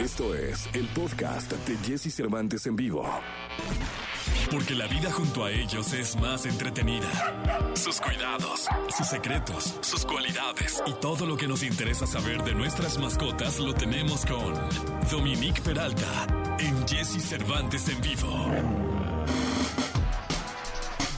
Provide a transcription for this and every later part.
Esto es el podcast de Jesse Cervantes en vivo. Porque la vida junto a ellos es más entretenida. Sus cuidados, sus secretos, sus cualidades y todo lo que nos interesa saber de nuestras mascotas lo tenemos con Dominique Peralta en Jesse Cervantes en vivo.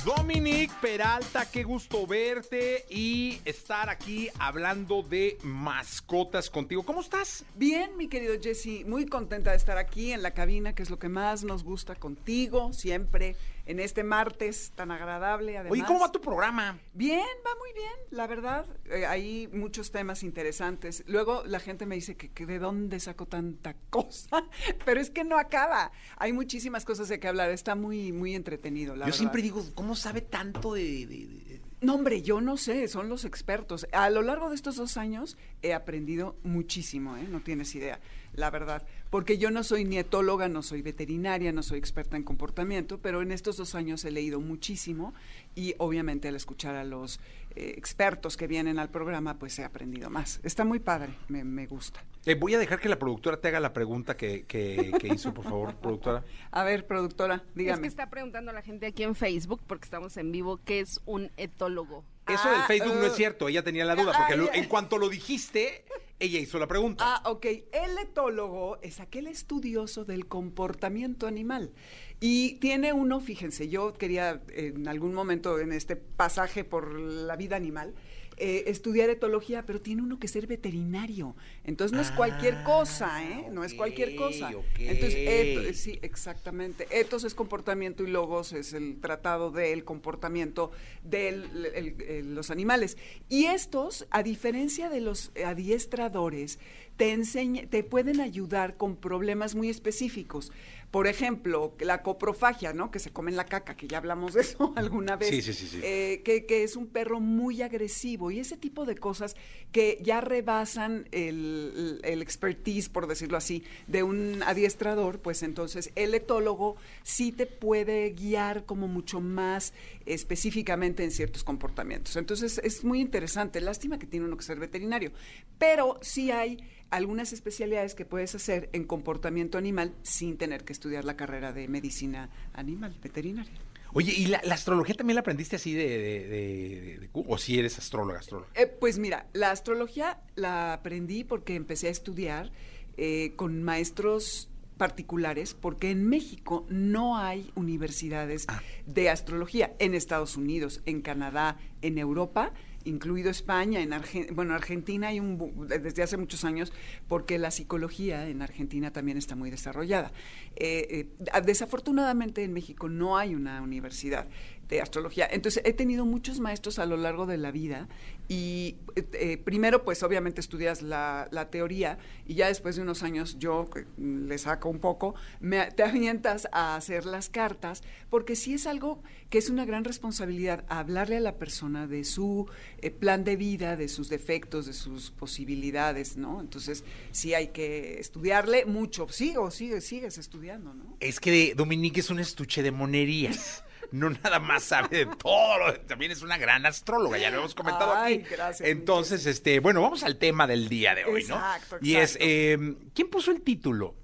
Dominique Peralta, qué gusto verte y estar aquí hablando de mascotas contigo. ¿Cómo estás? Bien, mi querido Jesse, muy contenta de estar aquí en la cabina, que es lo que más nos gusta contigo, siempre en este martes tan agradable. Además. Oye, ¿cómo va tu programa? Bien, va muy bien, la verdad. Eh, hay muchos temas interesantes. Luego la gente me dice que, que, de dónde saco tanta cosa, pero es que no acaba. Hay muchísimas cosas de que hablar. Está muy, muy entretenido. La Yo verdad. siempre digo, ¿cómo sabe tanto de, de, de... No, hombre, yo no sé, son los expertos. A lo largo de estos dos años he aprendido muchísimo, ¿eh? no tienes idea, la verdad. Porque yo no soy nietóloga, no soy veterinaria, no soy experta en comportamiento, pero en estos dos años he leído muchísimo y obviamente al escuchar a los eh, expertos que vienen al programa, pues he aprendido más. Está muy padre, me, me gusta. Eh, voy a dejar que la productora te haga la pregunta que, que, que hizo, por favor, productora. A ver, productora, dígame. Es que está preguntando a la gente aquí en Facebook, porque estamos en vivo, ¿qué es un etólogo? Eso Ah, del Facebook no es uh. cierto, ella tenía la duda, porque Ah, lo- ya. en cuanto lo dijiste, ella hizo la pregunta. Ah, ok. El etólogo es aquel estudioso del comportamiento animal. Y tiene uno, fíjense, yo quería en algún momento en este pasaje por la vida animal, eh, estudiar etología, pero tiene uno que ser veterinario. Entonces no es cualquier Ah, cosa, ¿eh? No es cualquier cosa. Entonces, eto- sí, exactamente. Etos es comportamiento y logos es el tratado del comportamiento de los animales. Y estos, a diferencia de los adiestradores, te, enseña, te pueden ayudar con problemas muy específicos. Por ejemplo, la coprofagia, ¿no? Que se comen la caca, que ya hablamos de eso alguna vez. Sí, sí, sí, sí. Eh, que, que es un perro muy agresivo y ese tipo de cosas que ya rebasan el, el expertise, por decirlo así, de un adiestrador, pues entonces el etólogo sí te puede guiar como mucho más específicamente en ciertos comportamientos. Entonces es muy interesante. Lástima que tiene uno que ser veterinario, pero sí hay algunas especialidades que puedes hacer en comportamiento animal sin tener que estudiar la carrera de medicina animal, veterinaria. Oye, ¿y la, la astrología también la aprendiste así de... de- de- de- o si eres astróloga, astróloga? Eh, pues mira, la astrología la aprendí porque empecé a estudiar eh, con maestros particulares, porque en México no hay universidades Ah. de astrología. En Estados Unidos, en Canadá, en Europa, incluido España, en Argen- bueno, Argentina hay un desde hace muchos años, porque la psicología en Argentina también está muy desarrollada. Eh, eh, desafortunadamente en México no hay una universidad de astrología. Entonces he tenido muchos maestros a lo largo de la vida y eh, eh, primero pues obviamente estudias la, la teoría y ya después de unos años yo le saco un poco, me, te avientas a hacer las cartas porque sí es algo que es una gran responsabilidad hablarle a la persona de su eh, plan de vida, de sus defectos, de sus posibilidades, ¿no? Entonces sí hay que estudiarle mucho. Sigo, sigue, sigues estudiando, ¿no? Es que Dominique es un estuche de monerías. No nada más sabe de todo, lo- también es una gran astróloga, ya lo hemos comentado Ay, aquí. gracias, Entonces, este, bueno, vamos al tema del día de hoy, Exacto, ¿no? Y es, eh, ¿quién puso el título?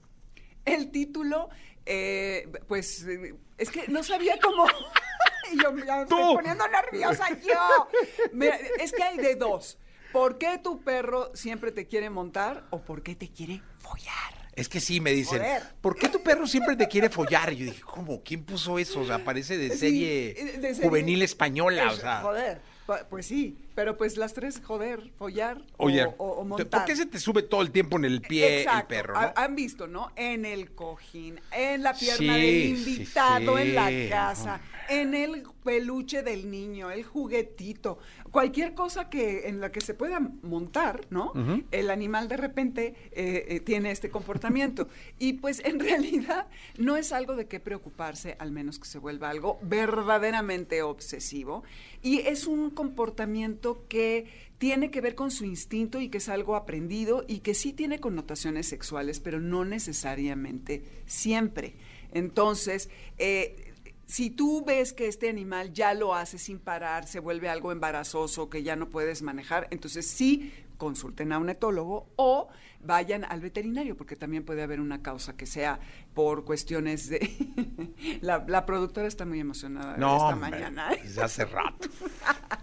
El título, eh, pues, eh, es que no sabía cómo... y yo me estoy poniendo nerviosa yo. Mira, es que hay de dos. ¿Por qué tu perro siempre te quiere montar o por qué te quiere follar? Es que sí, me dicen, Joder. ¿por qué tu perro siempre te quiere follar? Y yo dije, ¿cómo? ¿Quién puso eso? O sea, parece de serie, de serie- juvenil española, o sea. Joder, pues sí, pero pues las tres, joder, follar o- Oye, o, o ¿por montar. qué se te sube todo el tiempo en el pie Exacto. el perro? Han visto, ¿no? En el cojín, en la pierna Sí, del sí, invitado en la casa, en el peluche del niño, el juguetito, cualquier cosa que en la que se pueda montar, ¿no? El animal de repente eh, eh, tiene este comportamiento. Y pues en realidad no es algo de qué preocuparse, al menos que se vuelva algo verdaderamente obsesivo. Y es un comportamiento que tiene que ver con su instinto y que es algo aprendido y que sí tiene connotaciones sexuales, pero no necesariamente siempre. Entonces, eh, si tú ves que este animal ya lo hace sin parar, se vuelve algo embarazoso que ya no puedes manejar, entonces sí consulten a un etólogo o vayan al veterinario, porque también puede haber una causa que sea por cuestiones de... la, la productora está muy emocionada No, esta hombre, mañana. desde hace rato.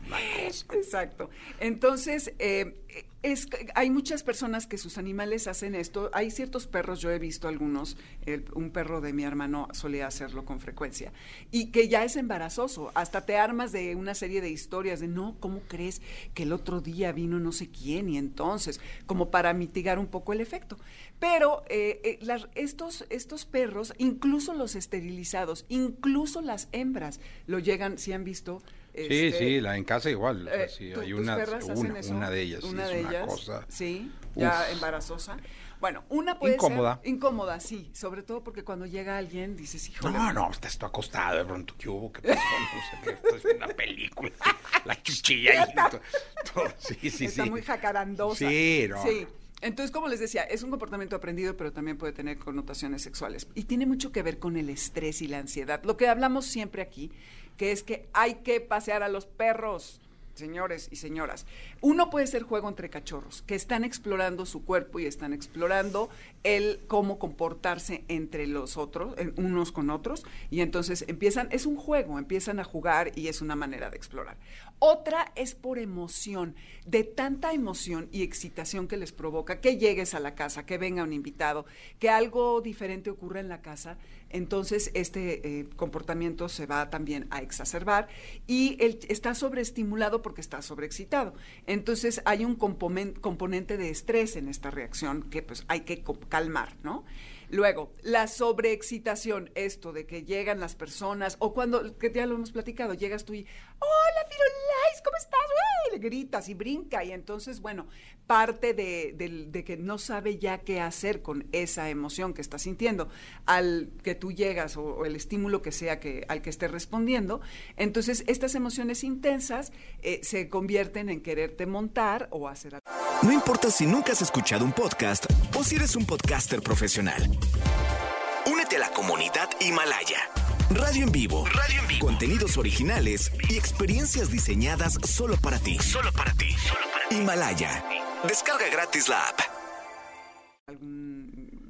Exacto. Entonces, eh, es, hay muchas personas que sus animales hacen esto. Hay ciertos perros, yo he visto algunos, un perro de mi hermano solía hacerlo con frecuencia, y que ya es embarazoso. Hasta te armas de una serie de historias de, no, ¿cómo crees que el otro día vino no sé quién? Y entonces, como para mitigar un poco el efecto. Pero eh, eh, estos, estos perros, incluso los esterilizados, incluso las hembras, lo llegan, si han visto. Sí, este, sí, la en casa igual. eh, sí, ¿tu- hay una, una, una de ellas. sí, Una es de una ellas, cosa. sí, ya Uf. embarazosa. Bueno, una puede Incómoda. ser incómoda, sí, sobre todo porque cuando llega alguien dices, híjole. No, no, estás tú acostado de pronto. ¿Qué hubo? ¿Qué pasó? No sé qué. Esto es una película. La cuchilla y todo. todo. Sí, sí, está sí. muy jacarandosa. Sí, no. Sí. Entonces, como les decía, es un comportamiento aprendido, pero también puede tener connotaciones sexuales. Y tiene mucho que ver con el estrés y la ansiedad. Lo que hablamos siempre aquí, que es que hay que pasear a los perros, señores y señoras. Uno puede ser juego entre cachorros, que están explorando su cuerpo y están explorando el cómo comportarse entre los otros, unos con otros, y entonces empiezan, es un juego, empiezan a jugar y es una manera de explorar. Otra es por emoción, de tanta emoción y excitación que les provoca que llegues a la casa, que venga un invitado, que algo diferente ocurra en la casa, entonces este eh, comportamiento se va también a exacerbar y él está sobreestimulado porque está sobreexcitado. Entonces hay un componen- componente de estrés en esta reacción que pues hay que calmar, ¿no? Luego, la sobreexcitación, esto de que llegan las personas, o cuando, que ya lo hemos platicado, llegas tú y, hola Firulais, ¿cómo estás? ¡Uy! Le gritas y brinca, y entonces, bueno, parte de, del- de que no sabe ya qué hacer con esa emoción que está sintiendo, al que tú llegas, o, el estímulo que sea que, al que esté respondiendo, entonces estas emociones intensas eh, se convierten en quererte montar o hacer No importa si nunca has escuchado un podcast o si eres un podcaster profesional. Únete a la comunidad Himalaya. Radio en vivo. Radio en vivo. Contenidos originales y experiencias diseñadas solo para ti. Solo para ti. Himalaya. Descarga gratis la app.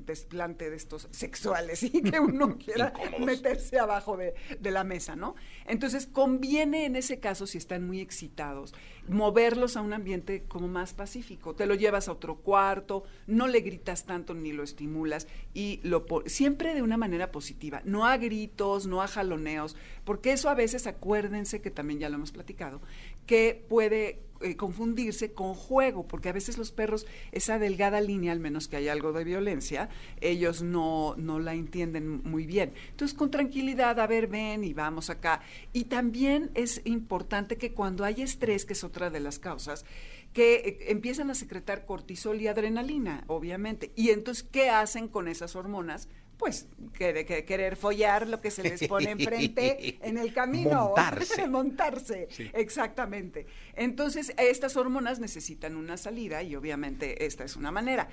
Desplante de estos sexuales y que uno quiera meterse abajo de, de la mesa, ¿no? Entonces, conviene en ese caso, si están muy excitados, moverlos a un ambiente como más pacífico. Te lo llevas a otro cuarto, no le gritas tanto ni lo estimulas y lo siempre de una manera positiva, no a gritos, no a jaloneos, porque eso a veces, acuérdense que también ya lo hemos platicado, que puede eh, confundirse con juego, porque a veces los perros, esa delgada línea, al menos que haya algo de violencia, ellos no, no la entienden muy bien. Entonces, con tranquilidad, a ver, ven y vamos acá. Y también es importante que cuando hay estrés, que es otra de las causas, que eh, empiezan a secretar cortisol y adrenalina, obviamente. Y entonces, ¿qué hacen con esas hormonas? Pues querer, que- querer follar lo que se les pone enfrente en el camino. Montarse. Montarse, Sí. exactamente. Entonces, estas hormonas necesitan una salida y obviamente esta es una manera.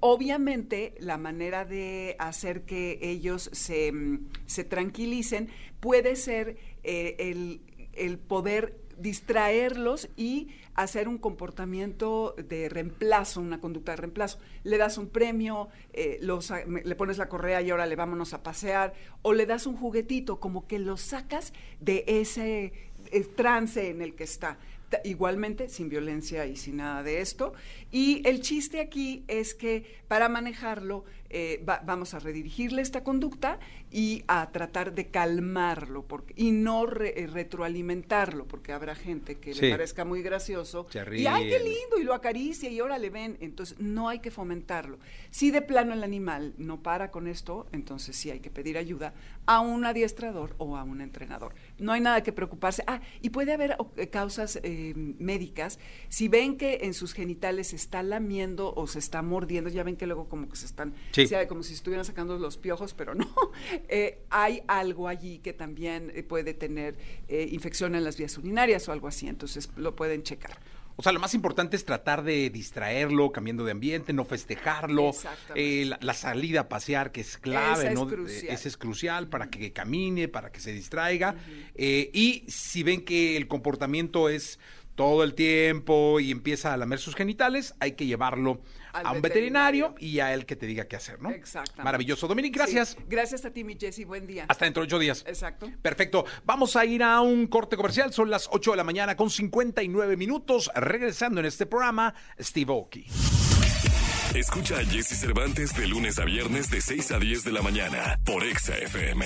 Obviamente, la manera de hacer que ellos se, mm, se tranquilicen puede ser eh, el, el poder distraerlos y hacer un comportamiento de reemplazo, una conducta de reemplazo. Le das un premio, eh, le pones la correa y ahora le vámonos a pasear, o le das un juguetito, como que lo sacas de ese eh, trance en el que está. Igualmente, sin violencia y sin nada de esto. Y el chiste aquí es que para manejarlo eh, va- vamos a redirigirle esta conducta y a tratar de calmarlo porque, y no re- eh, retroalimentarlo, porque habrá gente que Sí. le parezca muy gracioso y ¡ay, qué lindo! Y lo acaricia y ahora le ven. Entonces, no hay que fomentarlo. Si de plano el animal no para con esto, entonces sí hay que pedir ayuda a un adiestrador o a un entrenador. No hay nada que preocuparse. Ah, y puede haber eh, causas eh, médicas. Si ven que en sus genitales se está lamiendo o se está mordiendo, ya ven que luego como que se están, Sí. o sea, como si estuvieran sacando los piojos, pero no. Eh, hay algo allí que también eh, puede tener eh, infección en las vías urinarias o algo así. Entonces lo pueden checar. O sea, lo más importante es tratar de distraerlo, cambiando de ambiente, no festejarlo. Eh, la, la salida a pasear, que es clave, Esa es ¿no? crucial. Eh, Esa es crucial para que camine, para que se distraiga. Eh, y si ven que el comportamiento es todo el tiempo y empieza a lamer sus genitales, hay que llevarlo Al a un veterinario. veterinario y a él que te diga qué hacer, ¿no? Exactamente. Maravilloso. Dominic, gracias. Sí. Gracias a ti, mi Jessy. Buen día. Hasta dentro de ocho días. Exacto. Perfecto. Vamos a ir a un corte comercial. Son las 8 de la mañana con 59 minutos. Regresando en este programa, Steve Oki. Escucha a Jesse Cervantes de lunes a viernes de 6 a 10 de la mañana por Exa FM.